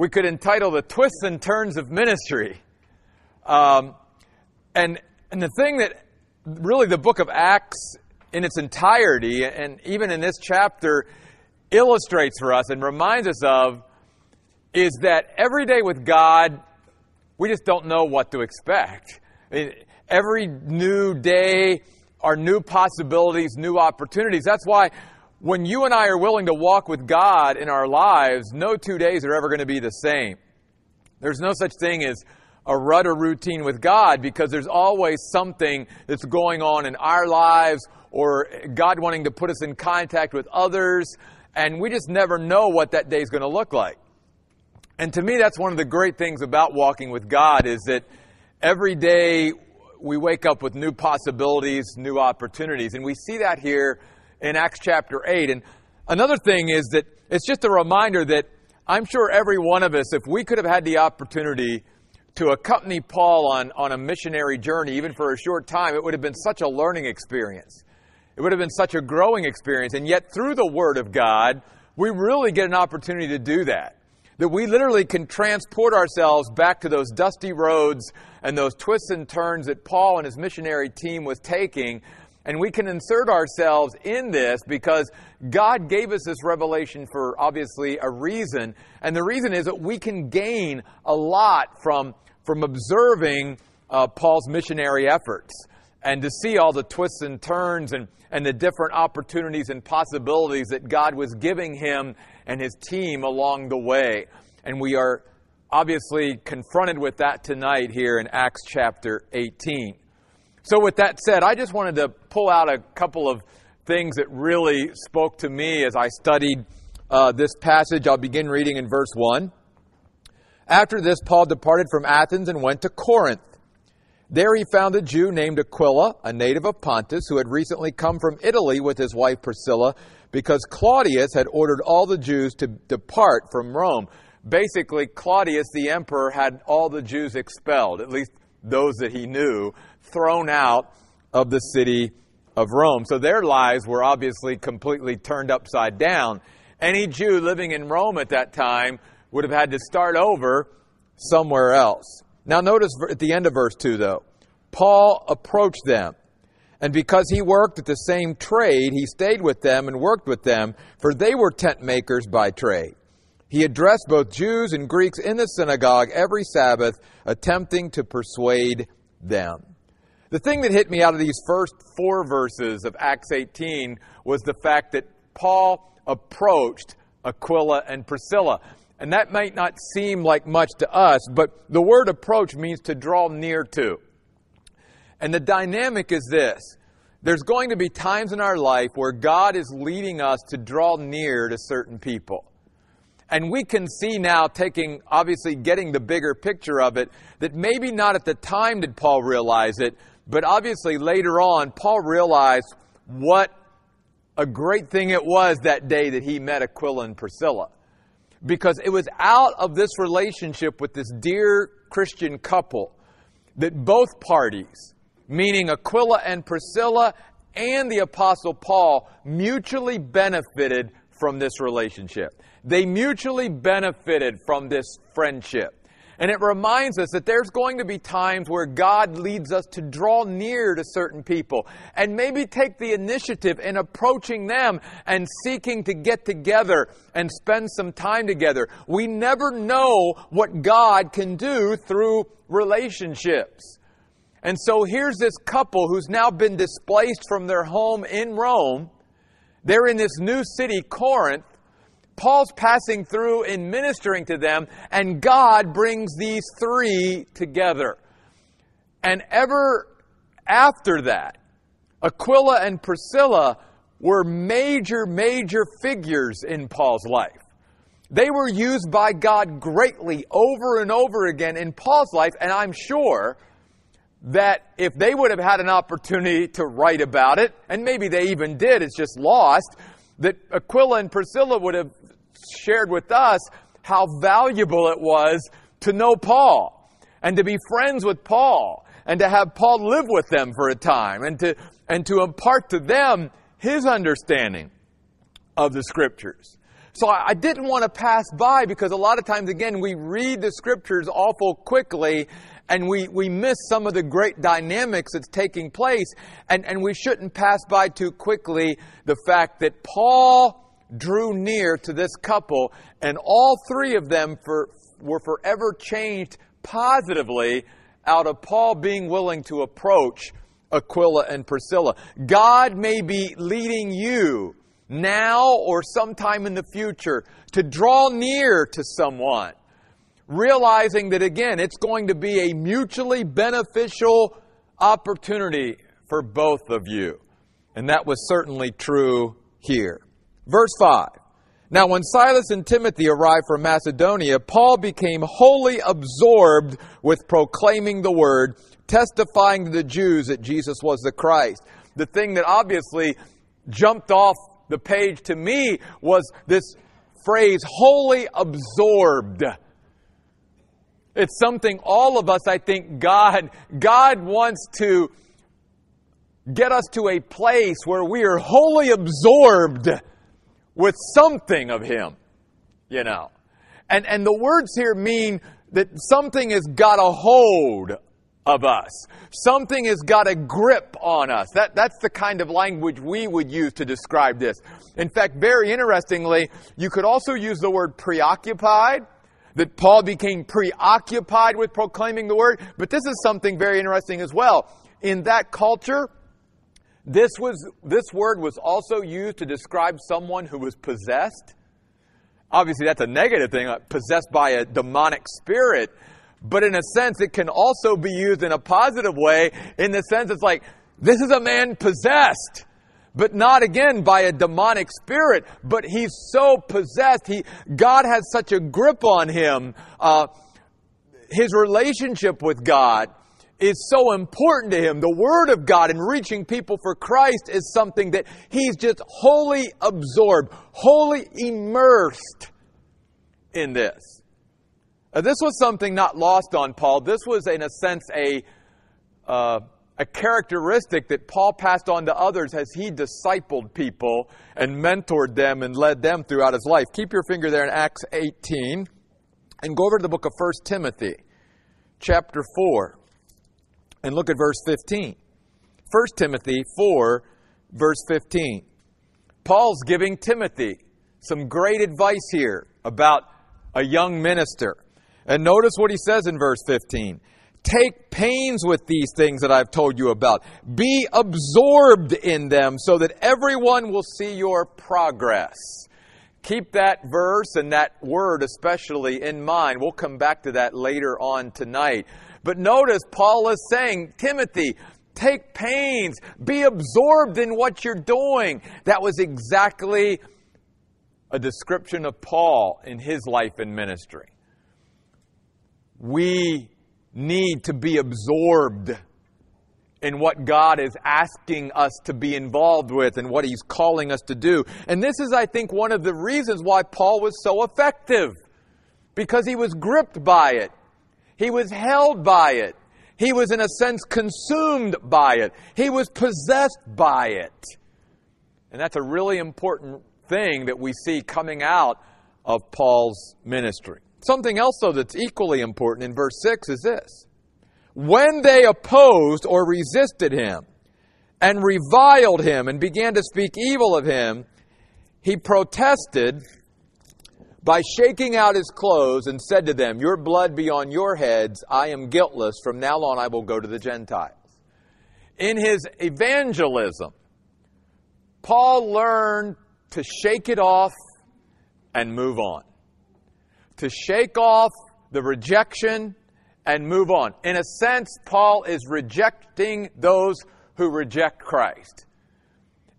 we could entitle The Twists and Turns of Ministry. Um, and, and the thing that really the book of Acts in its entirety, and even in this chapter, illustrates for us and reminds us of is that every day with God, we just don't know what to expect. I mean, every new day are new possibilities, new opportunities. That's why when you and I are willing to walk with God in our lives, no two days are ever going to be the same. There's no such thing as a rudder routine with God because there's always something that's going on in our lives or God wanting to put us in contact with others, and we just never know what that day is going to look like. And to me, that's one of the great things about walking with God is that every day we wake up with new possibilities, new opportunities, and we see that here in Acts chapter 8. And another thing is that it's just a reminder that I'm sure every one of us, if we could have had the opportunity to accompany Paul on, on a missionary journey, even for a short time, it would have been such a learning experience. It would have been such a growing experience. And yet, through the Word of God, we really get an opportunity to do that. That we literally can transport ourselves back to those dusty roads and those twists and turns that Paul and his missionary team was taking. And we can insert ourselves in this because God gave us this revelation for obviously a reason. And the reason is that we can gain a lot from, from observing uh, Paul's missionary efforts and to see all the twists and turns and, and the different opportunities and possibilities that God was giving him and his team along the way. And we are obviously confronted with that tonight here in Acts chapter 18. So, with that said, I just wanted to pull out a couple of things that really spoke to me as I studied uh, this passage. I'll begin reading in verse 1. After this, Paul departed from Athens and went to Corinth. There he found a Jew named Aquila, a native of Pontus, who had recently come from Italy with his wife Priscilla, because Claudius had ordered all the Jews to depart from Rome. Basically, Claudius, the emperor, had all the Jews expelled, at least those that he knew, thrown out of the city of Rome. So their lives were obviously completely turned upside down. Any Jew living in Rome at that time would have had to start over somewhere else. Now, notice at the end of verse 2, though, Paul approached them. And because he worked at the same trade, he stayed with them and worked with them, for they were tent makers by trade. He addressed both Jews and Greeks in the synagogue every Sabbath, attempting to persuade them. The thing that hit me out of these first four verses of Acts 18 was the fact that Paul approached Aquila and Priscilla. And that might not seem like much to us, but the word approach means to draw near to. And the dynamic is this there's going to be times in our life where God is leading us to draw near to certain people. And we can see now, taking, obviously, getting the bigger picture of it, that maybe not at the time did Paul realize it, but obviously later on, Paul realized what a great thing it was that day that he met Aquila and Priscilla because it was out of this relationship with this dear Christian couple that both parties, meaning Aquila and Priscilla and the Apostle Paul, mutually benefited from this relationship. They mutually benefited from this friendship. And it reminds us that there's going to be times where God leads us to draw near to certain people and maybe take the initiative in approaching them and seeking to get together and spend some time together. We never know what God can do through relationships. And so here's this couple who's now been displaced from their home in Rome. They're in this new city, Corinth, Paul's passing through and ministering to them, and God brings these three together. And ever after that, Aquila and Priscilla were major, major figures in Paul's life. They were used by God greatly over and over again in Paul's life, and I'm sure that if they would have had an opportunity to write about it, and maybe they even did, it's just lost, that Aquila and Priscilla would have shared with us how valuable it was to know Paul and to be friends with Paul and to have Paul live with them for a time and to, and to impart to them his understanding of the scriptures. So I didn't want to pass by because a lot of times, again, we read the scriptures awful quickly and we, we miss some of the great dynamics that's taking place. And, and we shouldn't pass by too quickly the fact that Paul drew near to this couple and all three of them for, were forever changed positively out of Paul being willing to approach Aquila and Priscilla. God may be leading you now or sometime in the future to draw near to someone, realizing that again, it's going to be a mutually beneficial opportunity for both of you. And that was certainly true here. Verse 5. Now, when Silas and Timothy arrived from Macedonia, Paul became wholly absorbed with proclaiming the word, testifying to the Jews that Jesus was the Christ. The thing that obviously jumped off the page to me was this phrase, wholly absorbed. It's something all of us, I think, God, God wants to get us to a place where we are wholly absorbed with something of Him, you know. And, and the words here mean that something has got a hold of us. Something has got a grip on us. That, that's the kind of language we would use to describe this. In fact, very interestingly, you could also use the word preoccupied, that Paul became preoccupied with proclaiming the word. But this is something very interesting as well. In that culture, this, was, this word was also used to describe someone who was possessed. Obviously, that's a negative thing, uh, possessed by a demonic spirit. But in a sense, it can also be used in a positive way, in the sense it's like, this is a man possessed. But not again by a demonic spirit, but he's so possessed. He, God has such a grip on him. Uh, his relationship with God is so important to him. The Word of God and reaching people for Christ is something that he's just wholly absorbed, wholly immersed in this. Uh, this was something not lost on Paul. This was, in a sense, a, uh, a characteristic that Paul passed on to others as he discipled people and mentored them and led them throughout his life. Keep your finger there in Acts 18 and go over to the book of 1 Timothy, chapter 4 and look at verse 15. 1 Timothy 4, verse 15. Paul's giving Timothy some great advice here about a young minister. And notice what he says in verse 15. Take pains with these things that I've told you about. Be absorbed in them so that everyone will see your progress. Keep that verse and that word especially in mind. We'll come back to that later on tonight. But notice Paul is saying, Timothy, take pains, be absorbed in what you're doing. That was exactly a description of Paul in his life and ministry. We need to be absorbed in what God is asking us to be involved with and what He's calling us to do. And this is, I think, one of the reasons why Paul was so effective. Because he was gripped by it. He was held by it. He was, in a sense, consumed by it. He was possessed by it. And that's a really important thing that we see coming out of Paul's ministry. Something else, though, that's equally important in verse 6 is this When they opposed or resisted him and reviled him and began to speak evil of him, he protested by shaking out his clothes and said to them, Your blood be on your heads. I am guiltless. From now on, I will go to the Gentiles. In his evangelism, Paul learned to shake it off and move on. To shake off the rejection and move on. In a sense, Paul is rejecting those who reject Christ.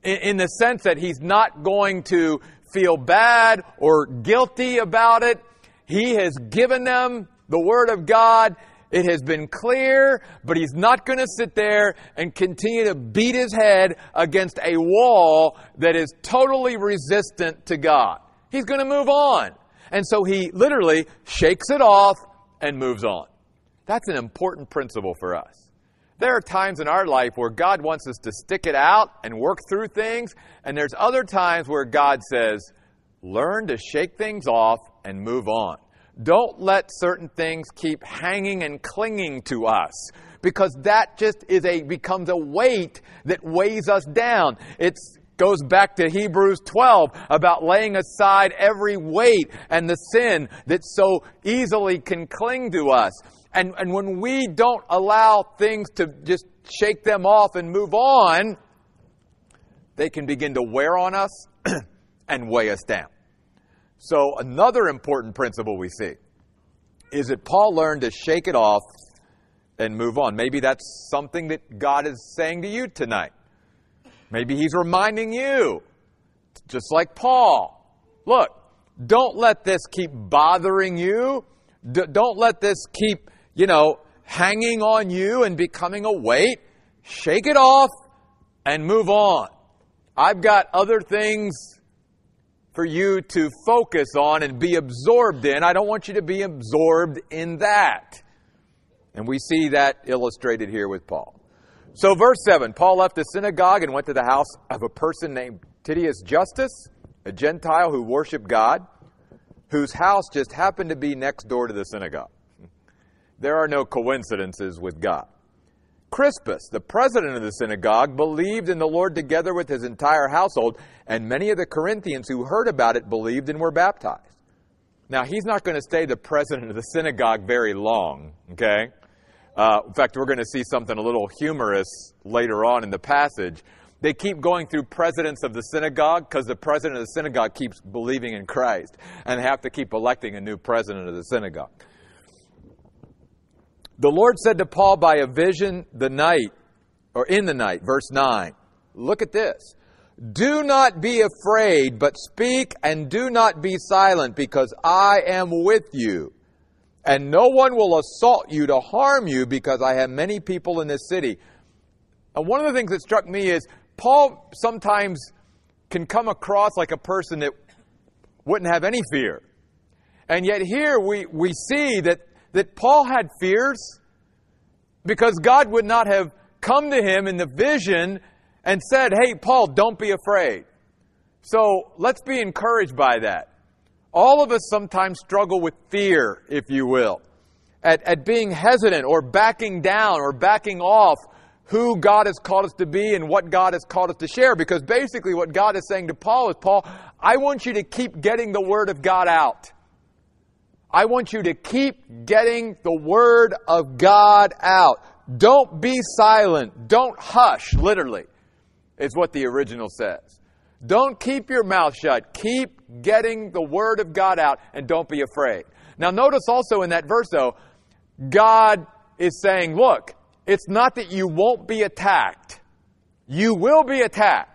In, the sense that he's not going to feel bad or guilty about it. He has given them the Word of God. It has been clear, but he's not going to sit there and continue to beat his head against a wall that is totally resistant to God. He's going to move on. And so he literally shakes it off and moves on. That's an important principle for us. There are times in our life where God wants us to stick it out and work through things, and there's other times where God says, Learn to shake things off and move on. Don't let certain things keep hanging and clinging to us because that just is a becomes a weight that weighs us down. It goes back to Hebrews 12 about laying aside every weight and the sin that so easily can cling to us. And, and when we don't allow things to just shake them off and move on, they can begin to wear on us and weigh us down. So, another important principle we see is that Paul learned to shake it off and move on. Maybe that's something that God is saying to you tonight. Maybe he's reminding you, just like Paul. Look, don't let this keep bothering you. D- don't let this keep, you know, hanging on you and becoming a weight. Shake it off and move on. I've got other things for you to focus on and be absorbed in. I don't want you to be absorbed in that. And we see that illustrated here with Paul. So, verse 7 Paul left the synagogue and went to the house of a person named Titius Justus, a Gentile who worshiped God, whose house just happened to be next door to the synagogue. There are no coincidences with God. Crispus, the president of the synagogue, believed in the Lord together with his entire household, and many of the Corinthians who heard about it believed and were baptized. Now, he's not going to stay the president of the synagogue very long, okay? Uh, in fact, we're going to see something a little humorous later on in the passage. They keep going through presidents of the synagogue because the president of the synagogue keeps believing in Christ, and have to keep electing a new president of the synagogue. The Lord said to Paul by a vision the night, or in the night, verse 9. Look at this. Do not be afraid, but speak and do not be silent, because I am with you. And no one will assault you to harm you, because I have many people in this city. And one of the things that struck me is Paul sometimes can come across like a person that wouldn't have any fear. And yet here we, we see that that Paul had fears because God would not have come to him in the vision and said, Hey, Paul, don't be afraid. So let's be encouraged by that. All of us sometimes struggle with fear, if you will, at, at being hesitant or backing down or backing off who God has called us to be and what God has called us to share. Because basically, what God is saying to Paul is, Paul, I want you to keep getting the Word of God out. I want you to keep getting the Word of God out. Don't be silent. Don't hush, literally, is what the original says. Don't keep your mouth shut. Keep getting the Word of God out and don't be afraid. Now, notice also in that verse, though, God is saying, look, it's not that you won't be attacked. You will be attacked.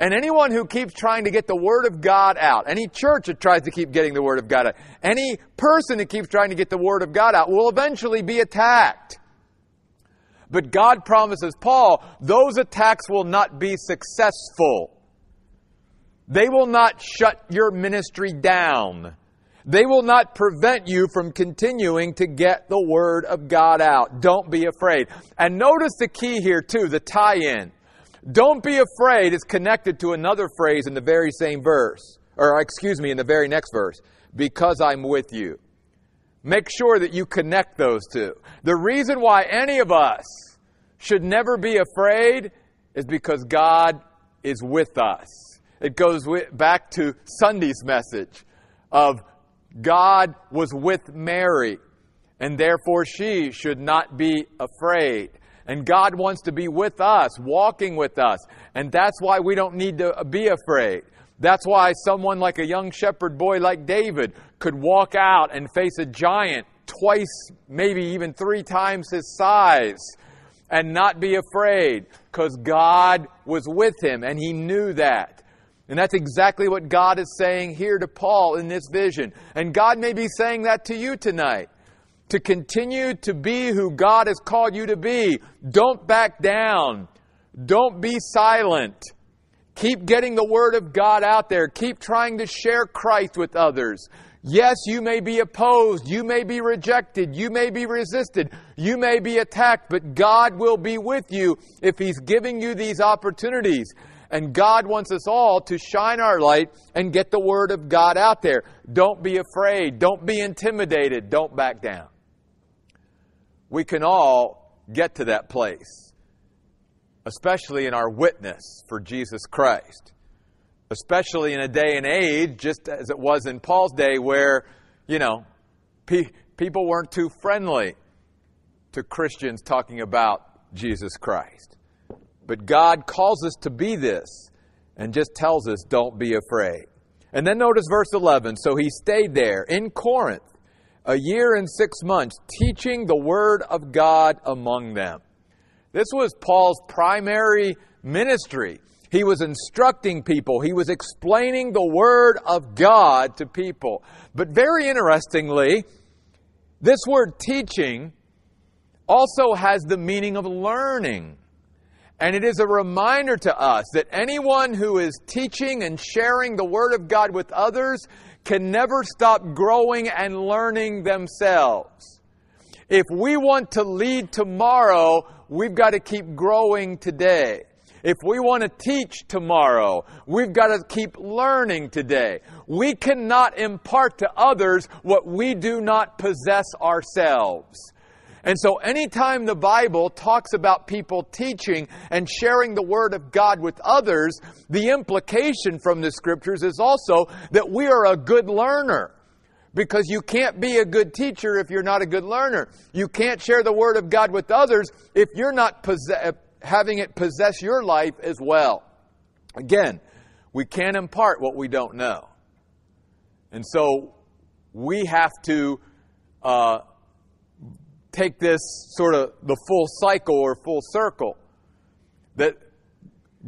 And anyone who keeps trying to get the Word of God out, any church that tries to keep getting the Word of God out, any person that keeps trying to get the Word of God out will eventually be attacked. But God promises Paul, those attacks will not be successful. They will not shut your ministry down. They will not prevent you from continuing to get the Word of God out. Don't be afraid. And notice the key here, too, the tie in. Don't be afraid is connected to another phrase in the very same verse, or excuse me, in the very next verse, because I'm with you. Make sure that you connect those two. The reason why any of us should never be afraid is because God is with us. It goes back to Sunday's message of God was with Mary, and therefore she should not be afraid. And God wants to be with us, walking with us. And that's why we don't need to be afraid. That's why someone like a young shepherd boy like David could walk out and face a giant twice, maybe even three times his size and not be afraid because God was with him and he knew that. And that's exactly what God is saying here to Paul in this vision. And God may be saying that to you tonight to continue to be who God has called you to be. Don't back down. Don't be silent. Keep getting the Word of God out there. Keep trying to share Christ with others. Yes, you may be opposed. You may be rejected. You may be resisted. You may be attacked, but God will be with you if He's giving you these opportunities. And God wants us all to shine our light and get the Word of God out there. Don't be afraid. Don't be intimidated. Don't back down. We can all get to that place, especially in our witness for Jesus Christ. Especially in a day and age, just as it was in Paul's day, where, you know, pe- people weren't too friendly to Christians talking about Jesus Christ. But God calls us to be this and just tells us, don't be afraid. And then notice verse 11. So he stayed there in Corinth a year and six months, teaching the word of God among them. This was Paul's primary ministry. He was instructing people. He was explaining the Word of God to people. But very interestingly, this word teaching also has the meaning of learning. And it is a reminder to us that anyone who is teaching and sharing the Word of God with others can never stop growing and learning themselves. If we want to lead tomorrow, we've got to keep growing today. If we want to teach tomorrow, we've got to keep learning today. We cannot impart to others what we do not possess ourselves. And so, anytime the Bible talks about people teaching and sharing the Word of God with others, the implication from the Scriptures is also that we are a good learner. Because you can't be a good teacher if you're not a good learner. You can't share the Word of God with others if you're not possess- having it possess your life as well. Again, we can't impart what we don't know. And so we have to uh, take this sort of the full cycle or full circle. That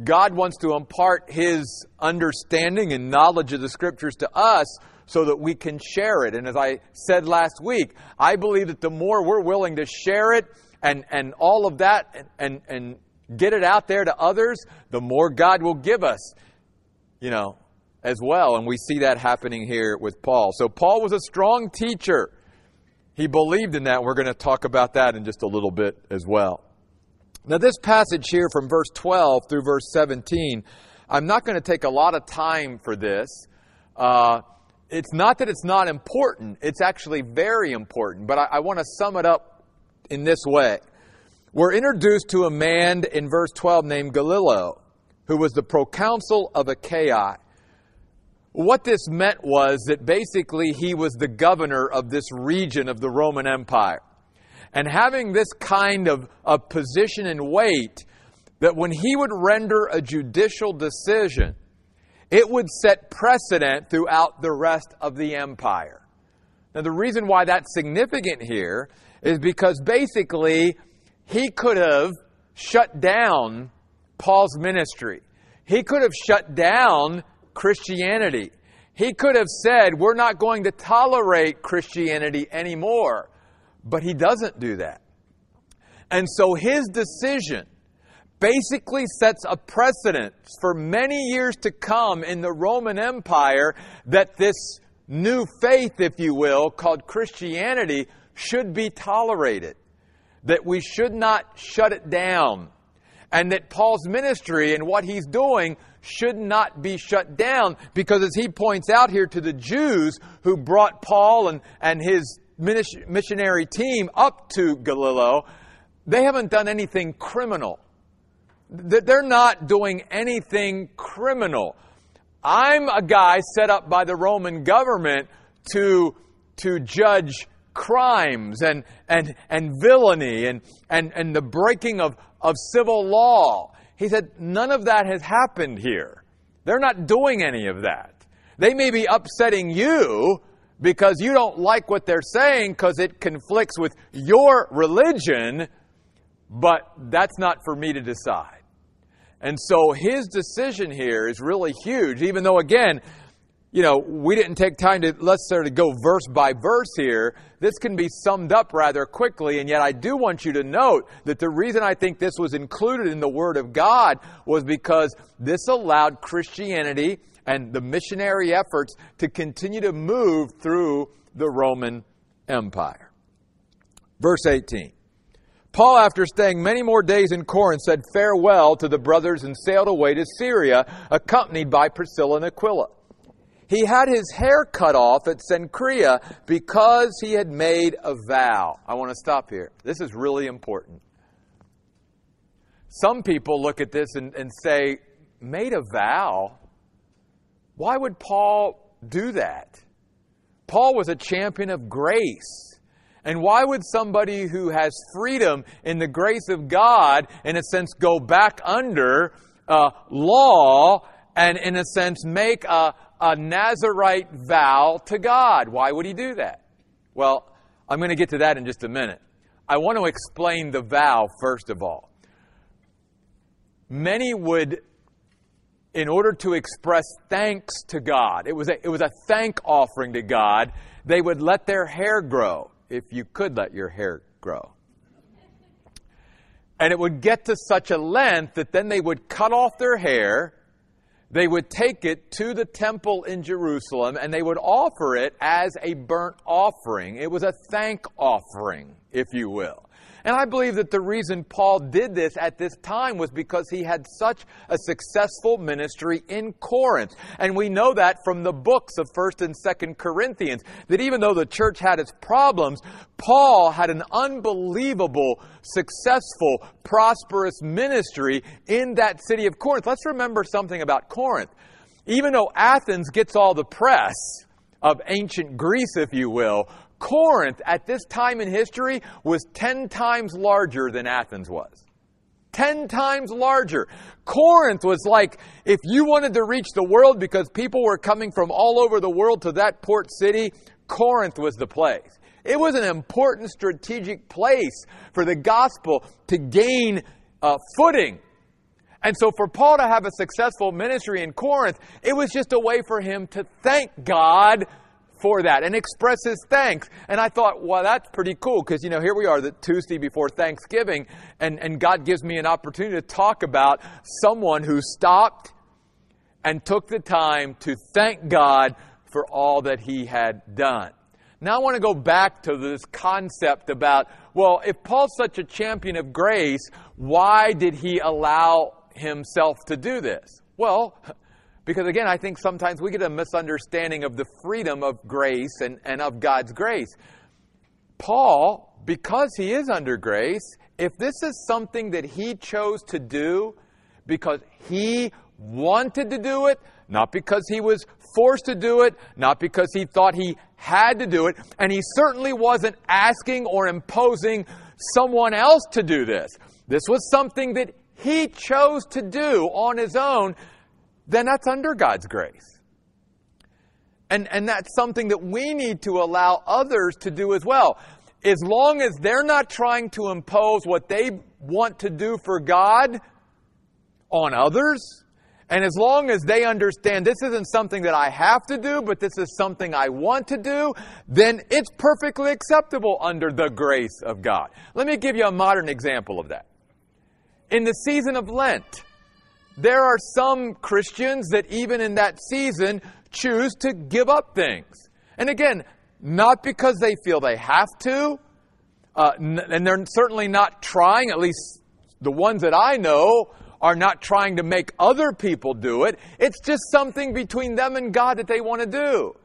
God wants to impart His understanding and knowledge of the Scriptures to us so that we can share it. And as I said last week, I believe that the more we're willing to share it and, and all of that and, and, and get it out there to others, the more God will give us, you know, as well. And we see that happening here with Paul. So Paul was a strong teacher. He believed in that. We're going to talk about that in just a little bit as well. Now, this passage here from verse 12 through verse 17, I'm not going to take a lot of time for this. Uh, it's not that it's not important, it's actually very important, but I, I want to sum it up in this way. We're introduced to a man in verse 12 named Gallio, who was the proconsul of Achaia. What this meant was that basically he was the governor of this region of the Roman Empire. And having this kind of, of position and weight, that when he would render a judicial decision, it would set precedent throughout the rest of the empire. Now, the reason why that's significant here is because basically he could have shut down Paul's ministry. He could have shut down Christianity. He could have said, We're not going to tolerate Christianity anymore. But he doesn't do that. And so his decision basically sets a precedent for many years to come in the Roman Empire that this new faith, if you will, called Christianity, should be tolerated. That we should not shut it down. And that Paul's ministry and what he's doing should not be shut down because, as he points out here to the Jews who brought Paul and, and his missionary team up to Gallio, they haven't done anything criminal. They're not doing anything criminal. I'm a guy set up by the Roman government to, to judge crimes and, and, and villainy and, and, and the breaking of, of civil law. He said, none of that has happened here. They're not doing any of that. They may be upsetting you because you don't like what they're saying because it conflicts with your religion, but that's not for me to decide. And so his decision here is really huge, even though, again, you know, we didn't take time to of go verse by verse here. This can be summed up rather quickly, and yet I do want you to note that the reason I think this was included in the Word of God was because this allowed Christianity and the missionary efforts to continue to move through the Roman Empire. Verse 18 Paul, after staying many more days in Corinth, said farewell to the brothers and sailed away to Syria, accompanied by Priscilla and Aquila. He had his hair cut off at Cenchrea because he had made a vow. I want to stop here. This is really important. Some people look at this and, and say, made a vow? Why would Paul do that? Paul was a champion of grace. And why would somebody who has freedom in the grace of God, in a sense, go back under uh, law and, in a sense, make a, a Nazarite vow to God. Why would he do that? Well, I'm going to get to that in just a minute. I want to explain the vow first of all. Many would, in order to express thanks to God, it was a, it was a thank offering to God, they would let their hair grow, if you could let your hair grow. And it would get to such a length that then they would cut off their hair they would take it to the temple in Jerusalem and they would offer it as a burnt offering. It was a thank offering, if you will. And I believe that the reason Paul did this at this time was because he had such a successful ministry in Corinth. And we know that from the books of 1st and 2nd Corinthians, that even though the church had its problems, Paul had an unbelievable, successful, prosperous ministry in that city of Corinth. Let's remember something about Corinth. Even though Athens gets all the press, of ancient Greece, if you will, Corinth at this time in history was 10 times larger than Athens was. 10 times larger. Corinth was like if you wanted to reach the world because people were coming from all over the world to that port city, Corinth was the place. It was an important strategic place for the gospel to gain uh, footing. And so for Paul to have a successful ministry in Corinth, it was just a way for him to thank God for that and expresses thanks. And I thought, well, that's pretty cool because, you know, here we are the Tuesday before Thanksgiving and, and God gives me an opportunity to talk about someone who stopped and took the time to thank God for all that he had done. Now I want to go back to this concept about, well, if Paul's such a champion of grace, why did he allow himself to do this? Well, because again, I think sometimes we get a misunderstanding of the freedom of grace and, and of God's grace. Paul, because he is under grace, if this is something that he chose to do because he wanted to do it, not because he was forced to do it, not because he thought he had to do it, and he certainly wasn't asking or imposing someone else to do this. This was something that he chose to do on his own then that's under God's grace. And, and that's something that we need to allow others to do as well. As long as they're not trying to impose what they want to do for God on others, and as long as they understand this isn't something that I have to do, but this is something I want to do, then it's perfectly acceptable under the grace of God. Let me give you a modern example of that. In the season of Lent, there are some Christians that even in that season choose to give up things. And again, not because they feel they have to, uh, and they're certainly not trying, at least the ones that I know, are not trying to make other people do it. It's just something between them and God that they want to do.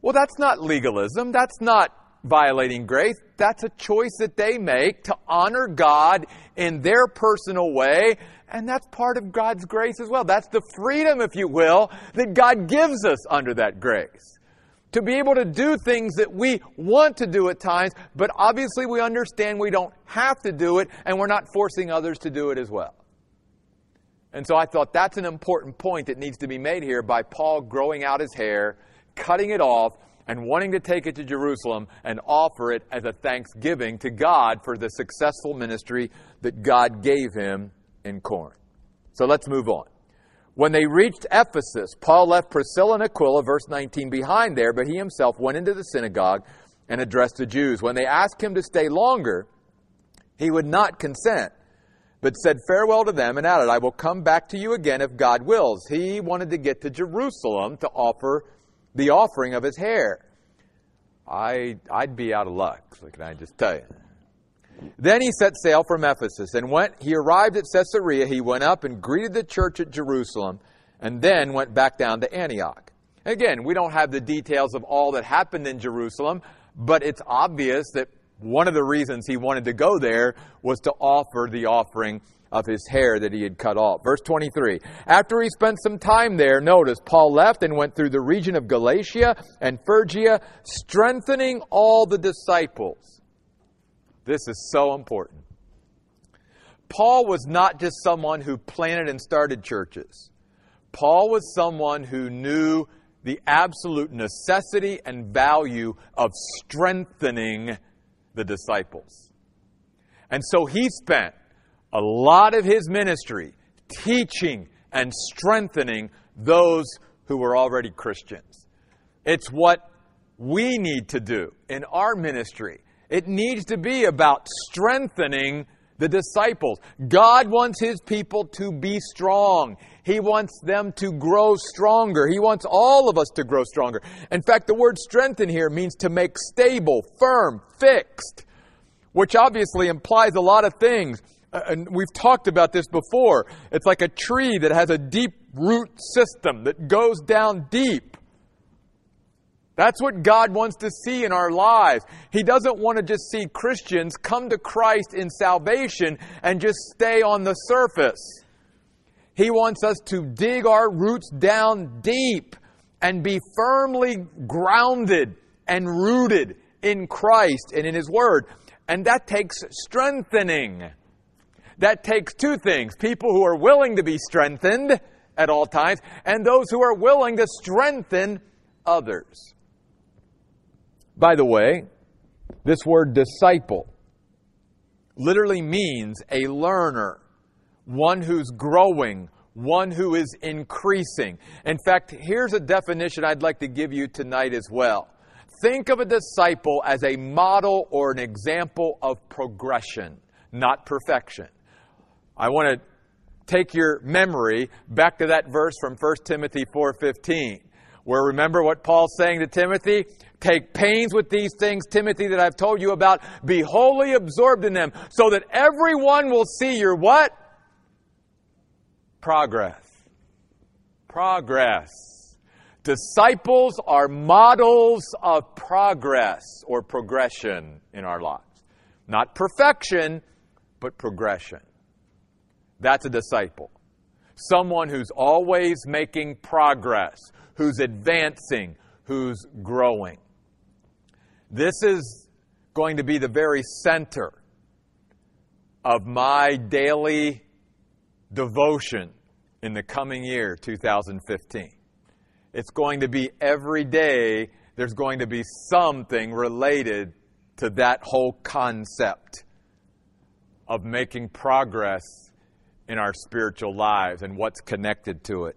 Well, that's not legalism. That's not violating grace. That's a choice that they make to honor God in their personal way and that's part of God's grace as well. That's the freedom, if you will, that God gives us under that grace. To be able to do things that we want to do at times, but obviously we understand we don't have to do it, and we're not forcing others to do it as well. And so I thought that's an important point that needs to be made here by Paul growing out his hair, cutting it off, and wanting to take it to Jerusalem and offer it as a thanksgiving to God for the successful ministry that God gave him in Corinth. So let's move on. When they reached Ephesus, Paul left Priscilla and Aquila, verse 19, behind there, but he himself went into the synagogue and addressed the Jews. When they asked him to stay longer, he would not consent, but said farewell to them and added, I will come back to you again if God wills. He wanted to get to Jerusalem to offer the offering of his hair. I, I'd be out of luck, can I just tell you? Then he set sail from Ephesus and went, he arrived at Caesarea. He went up and greeted the church at Jerusalem and then went back down to Antioch. Again, we don't have the details of all that happened in Jerusalem, but it's obvious that one of the reasons he wanted to go there was to offer the offering of his hair that he had cut off. Verse 23. After he spent some time there, notice, Paul left and went through the region of Galatia and Phrygia, strengthening all the disciples. This is so important. Paul was not just someone who planted and started churches. Paul was someone who knew the absolute necessity and value of strengthening the disciples. And so he spent a lot of his ministry teaching and strengthening those who were already Christians. It's what we need to do in our ministry. It needs to be about strengthening the disciples. God wants his people to be strong. He wants them to grow stronger. He wants all of us to grow stronger. In fact, the word strengthen here means to make stable, firm, fixed, which obviously implies a lot of things. And we've talked about this before. It's like a tree that has a deep root system that goes down deep. That's what God wants to see in our lives. He doesn't want to just see Christians come to Christ in salvation and just stay on the surface. He wants us to dig our roots down deep and be firmly grounded and rooted in Christ and in His Word. And that takes strengthening that takes two things people who are willing to be strengthened at all times, and those who are willing to strengthen others. By the way, this word disciple literally means a learner, one who's growing, one who is increasing. In fact, here's a definition I'd like to give you tonight as well. Think of a disciple as a model or an example of progression, not perfection. I want to take your memory back to that verse from 1 Timothy 4:15 where remember what Paul's saying to Timothy? Take pains with these things Timothy that I've told you about. Be wholly absorbed in them so that everyone will see your what? Progress. Progress. Disciples are models of progress or progression in our lives. Not perfection but progression that's a disciple. Someone who's always making progress, who's advancing, who's growing. This is going to be the very center of my daily devotion in the coming year, 2015. It's going to be every day, there's going to be something related to that whole concept of making progress in our spiritual lives and what's connected to it.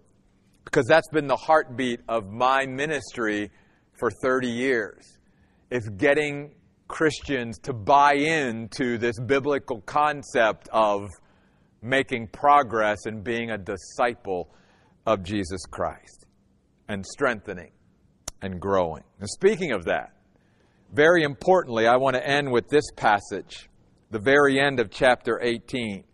Because that's been the heartbeat of my ministry for 30 years. It's getting Christians to buy into this biblical concept of making progress and being a disciple of Jesus Christ and strengthening and growing. And speaking of that, very importantly, I want to end with this passage, the very end of chapter 18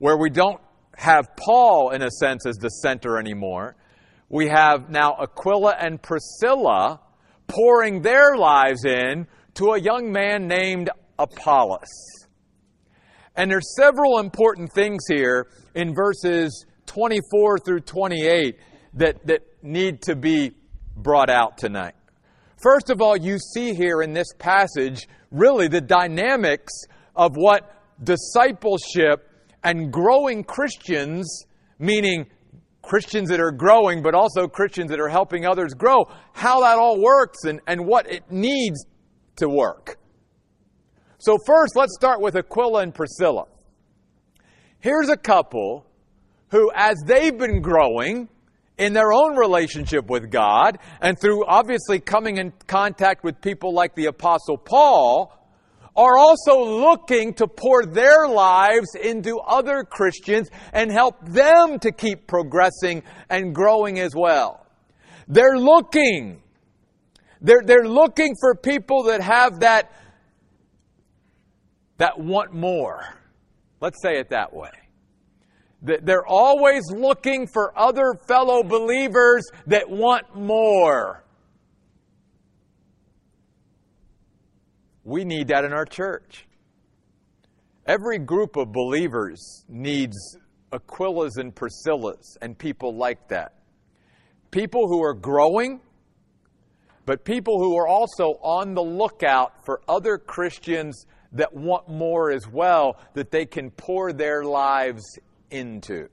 where we don't have Paul, in a sense, as the center anymore. We have now Aquila and Priscilla pouring their lives in to a young man named Apollos. And there's several important things here in verses 24 through 28 that, that need to be brought out tonight. First of all, you see here in this passage really the dynamics of what discipleship and growing Christians, meaning Christians that are growing, but also Christians that are helping others grow, how that all works and, and what it needs to work. So, first, let's start with Aquila and Priscilla. Here's a couple who, as they've been growing in their own relationship with God, and through obviously coming in contact with people like the Apostle Paul, are also looking to pour their lives into other Christians and help them to keep progressing and growing as well. They're looking. They're, they're looking for people that have that, that want more. Let's say it that way. They're always looking for other fellow believers that want more. We need that in our church. Every group of believers needs Aquilas and Priscillas and people like that. People who are growing, but people who are also on the lookout for other Christians that want more as well, that they can pour their lives into.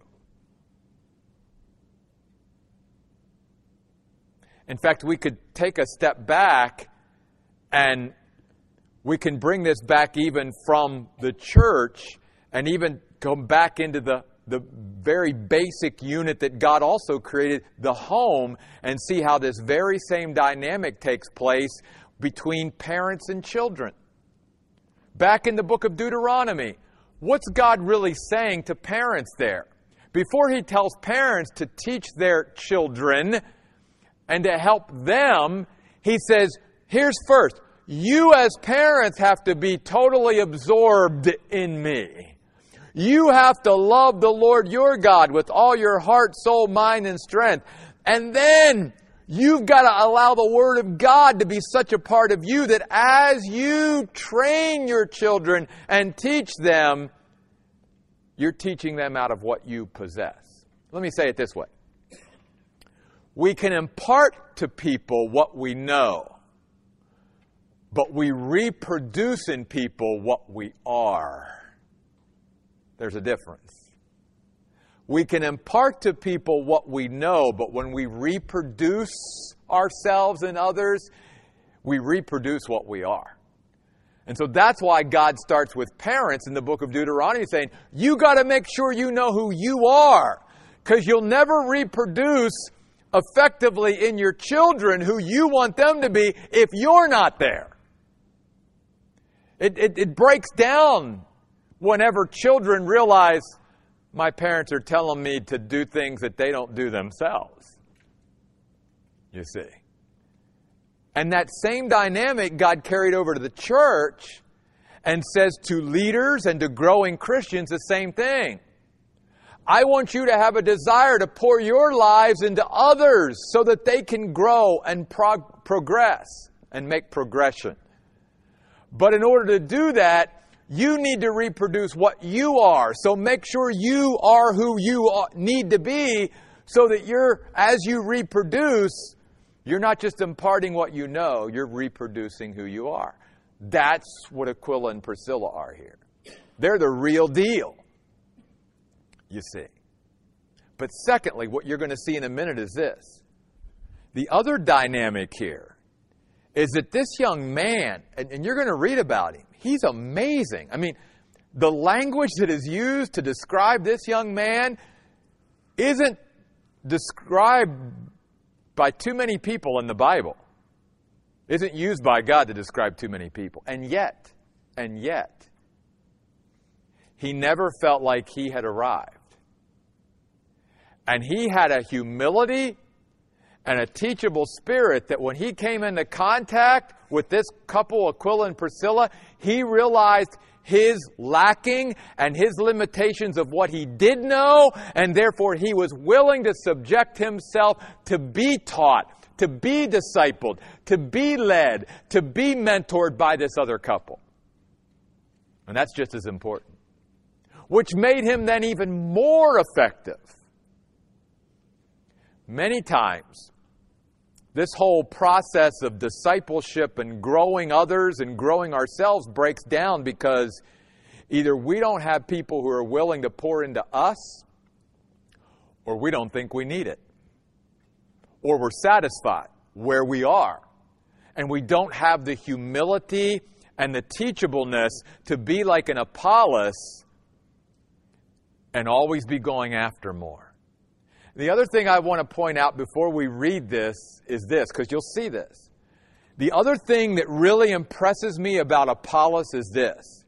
In fact, we could take a step back and we can bring this back even from the church and even come back into the, the very basic unit that God also created, the home, and see how this very same dynamic takes place between parents and children. Back in the book of Deuteronomy, what's God really saying to parents there? Before he tells parents to teach their children and to help them, he says, here's first, you as parents have to be totally absorbed in me. You have to love the Lord your God with all your heart, soul, mind, and strength. And then you've got to allow the Word of God to be such a part of you that as you train your children and teach them, you're teaching them out of what you possess. Let me say it this way. We can impart to people what we know but we reproduce in people what we are. There's a difference. We can impart to people what we know, but when we reproduce ourselves and others, we reproduce what we are. And so that's why God starts with parents in the book of Deuteronomy saying, you got to make sure you know who you are, because you'll never reproduce effectively in your children who you want them to be if you're not there. It, it, it breaks down whenever children realize my parents are telling me to do things that they don't do themselves. You see. And that same dynamic God carried over to the church and says to leaders and to growing Christians the same thing. I want you to have a desire to pour your lives into others so that they can grow and prog- progress and make progression. But in order to do that, you need to reproduce what you are. So make sure you are who you need to be so that you're, as you reproduce, you're not just imparting what you know, you're reproducing who you are. That's what Aquila and Priscilla are here. They're the real deal, you see. But secondly, what you're going to see in a minute is this the other dynamic here is that this young man, and, and you're going to read about him, he's amazing. I mean, the language that is used to describe this young man isn't described by too many people in the Bible. Isn't used by God to describe too many people. And yet, and yet, he never felt like he had arrived. And he had a humility and a teachable spirit that when he came into contact with this couple, Aquila and Priscilla, he realized his lacking and his limitations of what he did know, and therefore he was willing to subject himself to be taught, to be discipled, to be led, to be mentored by this other couple. And that's just as important. Which made him then even more effective. Many times, this whole process of discipleship and growing others and growing ourselves breaks down because either we don't have people who are willing to pour into us or we don't think we need it. Or we're satisfied where we are. And we don't have the humility and the teachableness to be like an Apollos and always be going after more. The other thing I want to point out before we read this is this, because you'll see this. The other thing that really impresses me about Apollos is this.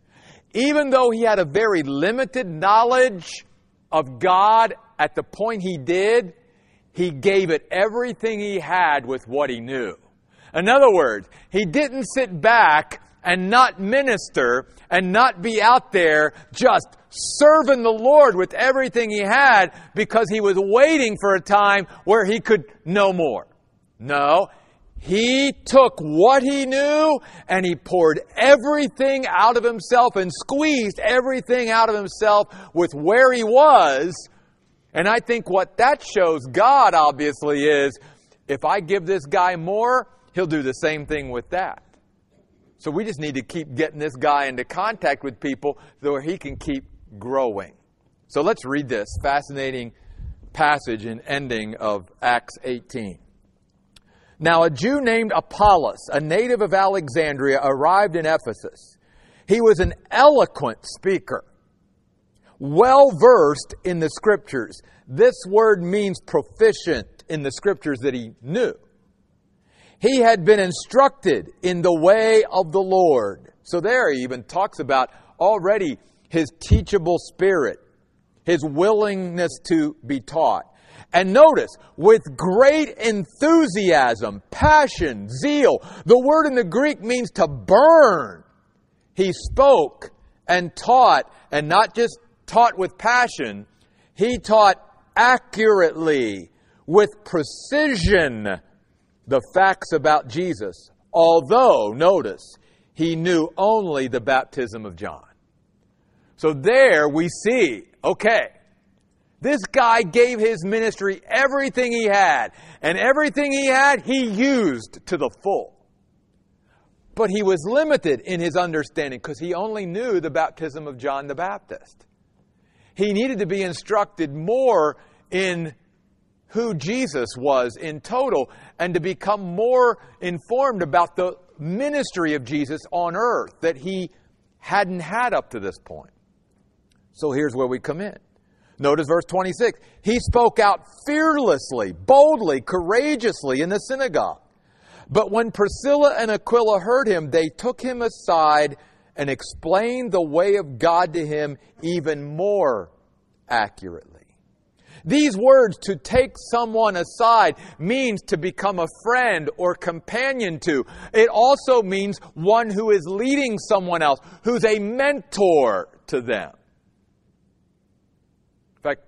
Even though he had a very limited knowledge of God at the point he did, he gave it everything he had with what he knew. In other words, he didn't sit back and not minister and not be out there just serving the Lord with everything he had because he was waiting for a time where he could know more. No, he took what he knew and he poured everything out of himself and squeezed everything out of himself with where he was. And I think what that shows God obviously is if I give this guy more, he'll do the same thing with that. So we just need to keep getting this guy into contact with people so he can keep growing. So let's read this fascinating passage and ending of Acts 18. Now, a Jew named Apollos, a native of Alexandria, arrived in Ephesus. He was an eloquent speaker, well versed in the scriptures. This word means proficient in the scriptures that he knew. He had been instructed in the way of the Lord. So there he even talks about already his teachable spirit, his willingness to be taught. And notice, with great enthusiasm, passion, zeal, the word in the Greek means to burn. He spoke and taught, and not just taught with passion, he taught accurately, with precision, the facts about Jesus. Although, notice, he knew only the baptism of John. So there we see, okay, this guy gave his ministry everything he had, and everything he had, he used to the full. But he was limited in his understanding because he only knew the baptism of John the Baptist. He needed to be instructed more in who Jesus was in total and to become more informed about the ministry of Jesus on earth that he hadn't had up to this point. So here's where we come in. Notice verse 26. He spoke out fearlessly, boldly, courageously in the synagogue. But when Priscilla and Aquila heard him, they took him aside and explained the way of God to him even more accurately. These words, to take someone aside, means to become a friend or companion to. It also means one who is leading someone else, who's a mentor to them. In fact,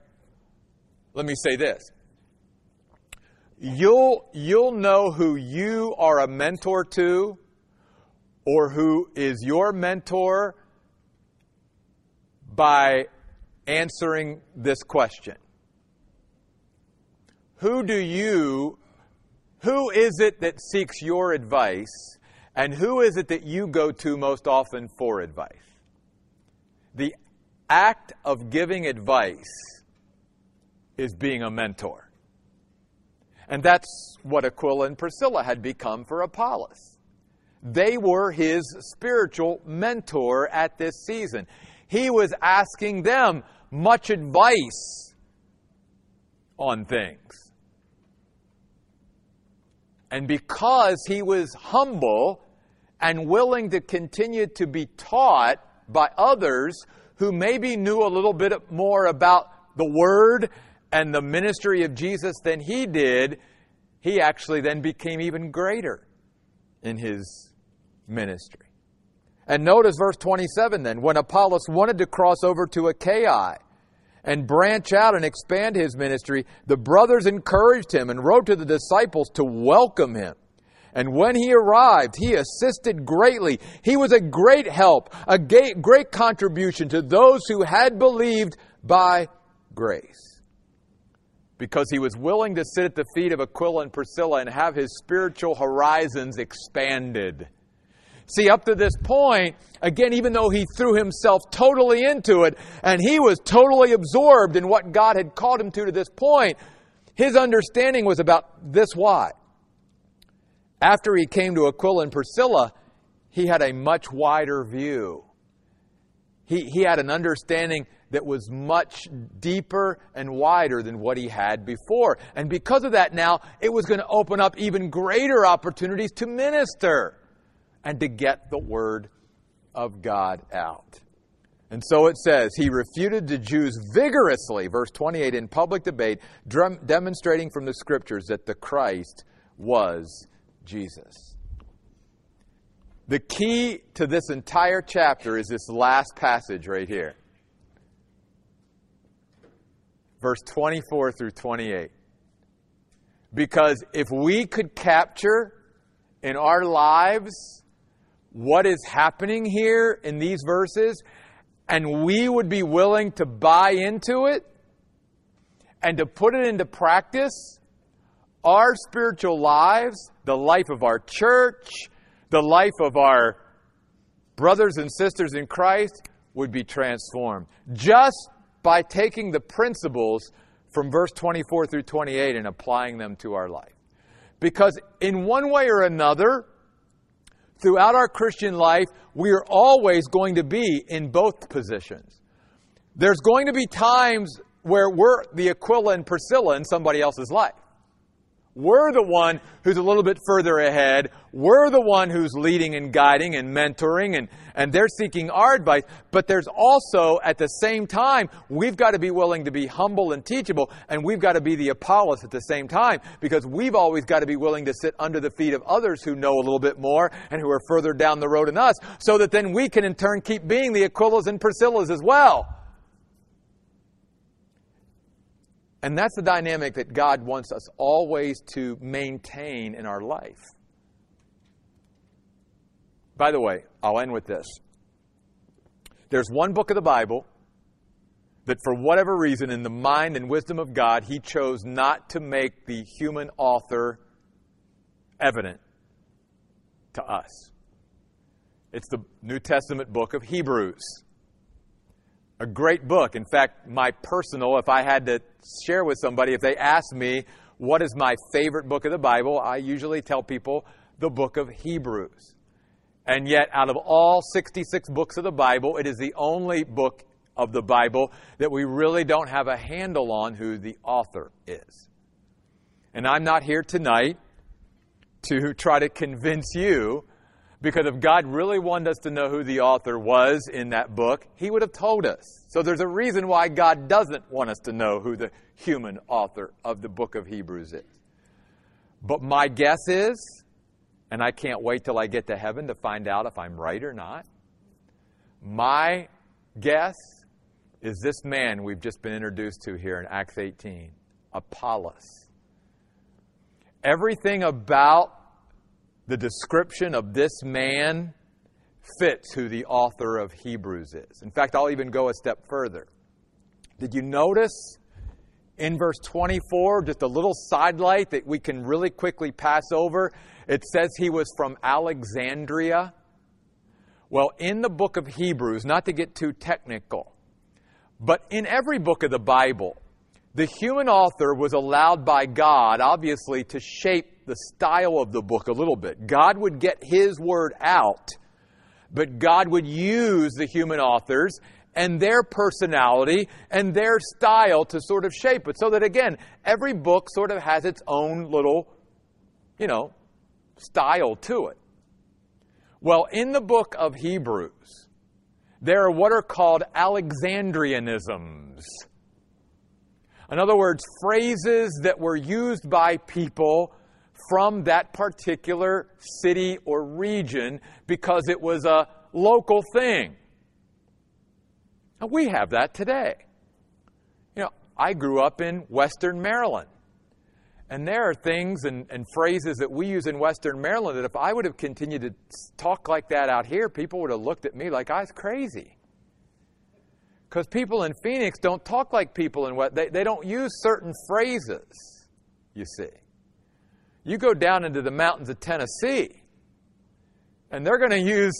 let me say this. You'll, you'll know who you are a mentor to or who is your mentor by answering this question. Who do you, who is it that seeks your advice, and who is it that you go to most often for advice? The act of giving advice is being a mentor. And that's what Aquila and Priscilla had become for Apollos. They were his spiritual mentor at this season. He was asking them much advice on things. And because he was humble and willing to continue to be taught by others who maybe knew a little bit more about the Word and the ministry of Jesus than he did, he actually then became even greater in his ministry. And notice verse 27 then. When Apollos wanted to cross over to Achaia and branch out and expand his ministry, the brothers encouraged him and wrote to the disciples to welcome him. And when he arrived, he assisted greatly. He was a great help, a great contribution to those who had believed by grace because he was willing to sit at the feet of Aquila and Priscilla and have his spiritual horizons expanded. See, up to this point, again, even though he threw himself totally into it and he was totally absorbed in what God had called him to to this point, his understanding was about this why. After he came to Aquila and Priscilla, he had a much wider view. He, he had an understanding that was much deeper and wider than what he had before. And because of that, now it was going to open up even greater opportunities to minister and to get the word of God out. And so it says, he refuted the Jews vigorously, verse 28, in public debate, demonstrating from the scriptures that the Christ was Jesus. The key to this entire chapter is this last passage right here. Verse 24 through 28. Because if we could capture in our lives what is happening here in these verses, and we would be willing to buy into it and to put it into practice, our spiritual lives, the life of our church, the life of our brothers and sisters in Christ would be transformed just by taking the principles from verse 24 through 28 and applying them to our life. Because in one way or another, throughout our Christian life, we are always going to be in both positions. There's going to be times where we're the Aquila and Priscilla in somebody else's life. We're the one who's a little bit further ahead. We're the one who's leading and guiding and mentoring, and, and they're seeking our advice. But there's also, at the same time, we've got to be willing to be humble and teachable, and we've got to be the Apollos at the same time, because we've always got to be willing to sit under the feet of others who know a little bit more and who are further down the road than us, so that then we can in turn keep being the Aquilas and Priscillas as well. And that's the dynamic that God wants us always to maintain in our life. By the way, I'll end with this. There's one book of the Bible that, for whatever reason, in the mind and wisdom of God, He chose not to make the human author evident to us. It's the New Testament book of Hebrews a great book. In fact, my personal, if I had to share with somebody, if they ask me what is my favorite book of the Bible, I usually tell people the book of Hebrews. And yet, out of all 66 books of the Bible, it is the only book of the Bible that we really don't have a handle on who the author is. And I'm not here tonight to try to convince you because if God really wanted us to know who the author was in that book, He would have told us. So there's a reason why God doesn't want us to know who the human author of the book of Hebrews is. But my guess is, and I can't wait till I get to heaven to find out if I'm right or not, my guess is this man we've just been introduced to here in Acts 18, Apollos. Everything about the description of this man fits who the author of Hebrews is. In fact, I'll even go a step further. Did you notice in verse 24, just a little sidelight that we can really quickly pass over? It says he was from Alexandria. Well, in the book of Hebrews, not to get too technical, but in every book of the Bible, the human author was allowed by God, obviously, to shape the style of the book a little bit. God would get His word out, but God would use the human authors and their personality and their style to sort of shape it. So that again, every book sort of has its own little, you know, style to it. Well, in the book of Hebrews, there are what are called Alexandrianisms. In other words, phrases that were used by people from that particular city or region because it was a local thing. We have that today. You know, I grew up in Western Maryland. And there are things and, and, phrases that we use in Western Maryland that if I would have continued to talk like that out here, people would have looked at me like I was crazy. Because people in Phoenix don't talk like people in what they, they don't use certain phrases, you see. You go down into the mountains of Tennessee, and they're going to use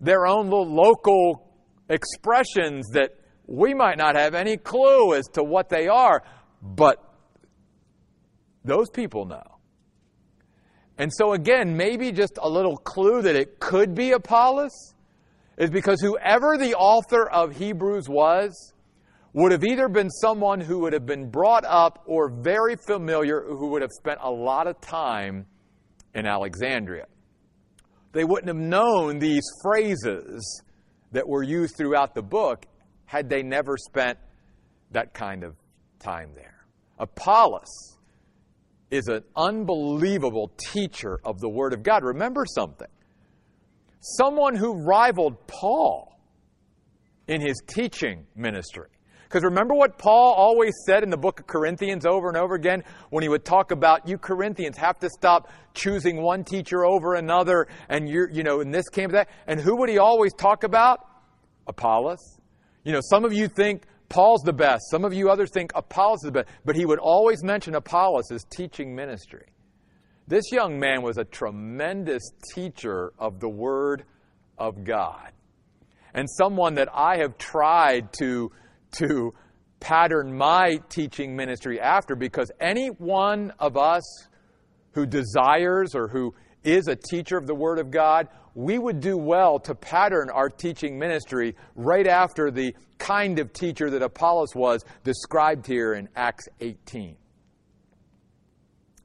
their own little local expressions that we might not have any clue as to what they are, but those people know. And so, again, maybe just a little clue that it could be Apollos is because whoever the author of Hebrews was, would have either been someone who would have been brought up or very familiar who would have spent a lot of time in Alexandria. They wouldn't have known these phrases that were used throughout the book had they never spent that kind of time there. Apollos is an unbelievable teacher of the Word of God. Remember something someone who rivaled Paul in his teaching ministry. Because remember what Paul always said in the book of Corinthians over and over again when he would talk about you Corinthians have to stop choosing one teacher over another and you're, you know, in this camp, that. And who would he always talk about? Apollos. You know, some of you think Paul's the best. Some of you others think Apollos is the best. But he would always mention Apollos' as teaching ministry. This young man was a tremendous teacher of the Word of God. And someone that I have tried to, to pattern my teaching ministry after because any one of us who desires or who is a teacher of the Word of God, we would do well to pattern our teaching ministry right after the kind of teacher that Apollos was described here in Acts 18.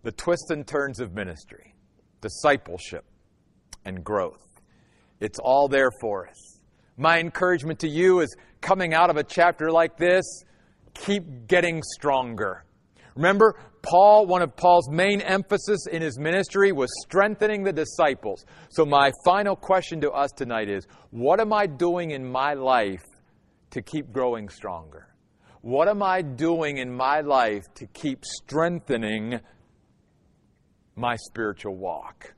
The twists and turns of ministry, discipleship, and growth. It's all there for us. My encouragement to you is coming out of a chapter like this, keep getting stronger. Remember, Paul, one of Paul's main emphasis in his ministry was strengthening the disciples. So, my final question to us tonight is what am I doing in my life to keep growing stronger? What am I doing in my life to keep strengthening my spiritual walk?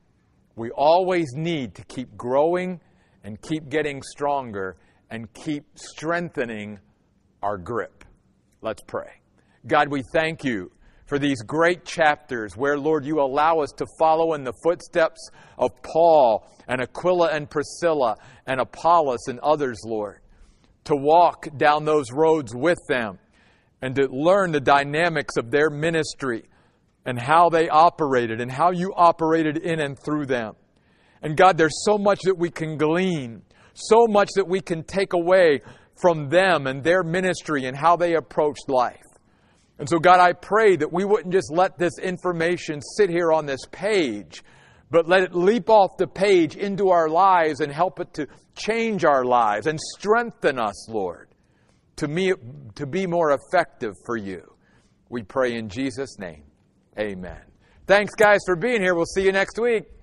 We always need to keep growing and keep getting stronger and keep strengthening our grip. Let's pray. God, we thank you for these great chapters where, Lord, you allow us to follow in the footsteps of Paul and Aquila and Priscilla and Apollos and others, Lord, to walk down those roads with them and to learn the dynamics of their ministry and how they operated and how you operated in and through them. And God, there's so much that we can glean, so much that we can take away from them and their ministry and how they approached life. And so, God, I pray that we wouldn't just let this information sit here on this page, but let it leap off the page into our lives and help it to change our lives and strengthen us, Lord, to, me, to be more effective for you. We pray in Jesus' name. Amen. Thanks, guys, for being here. We'll see you next week.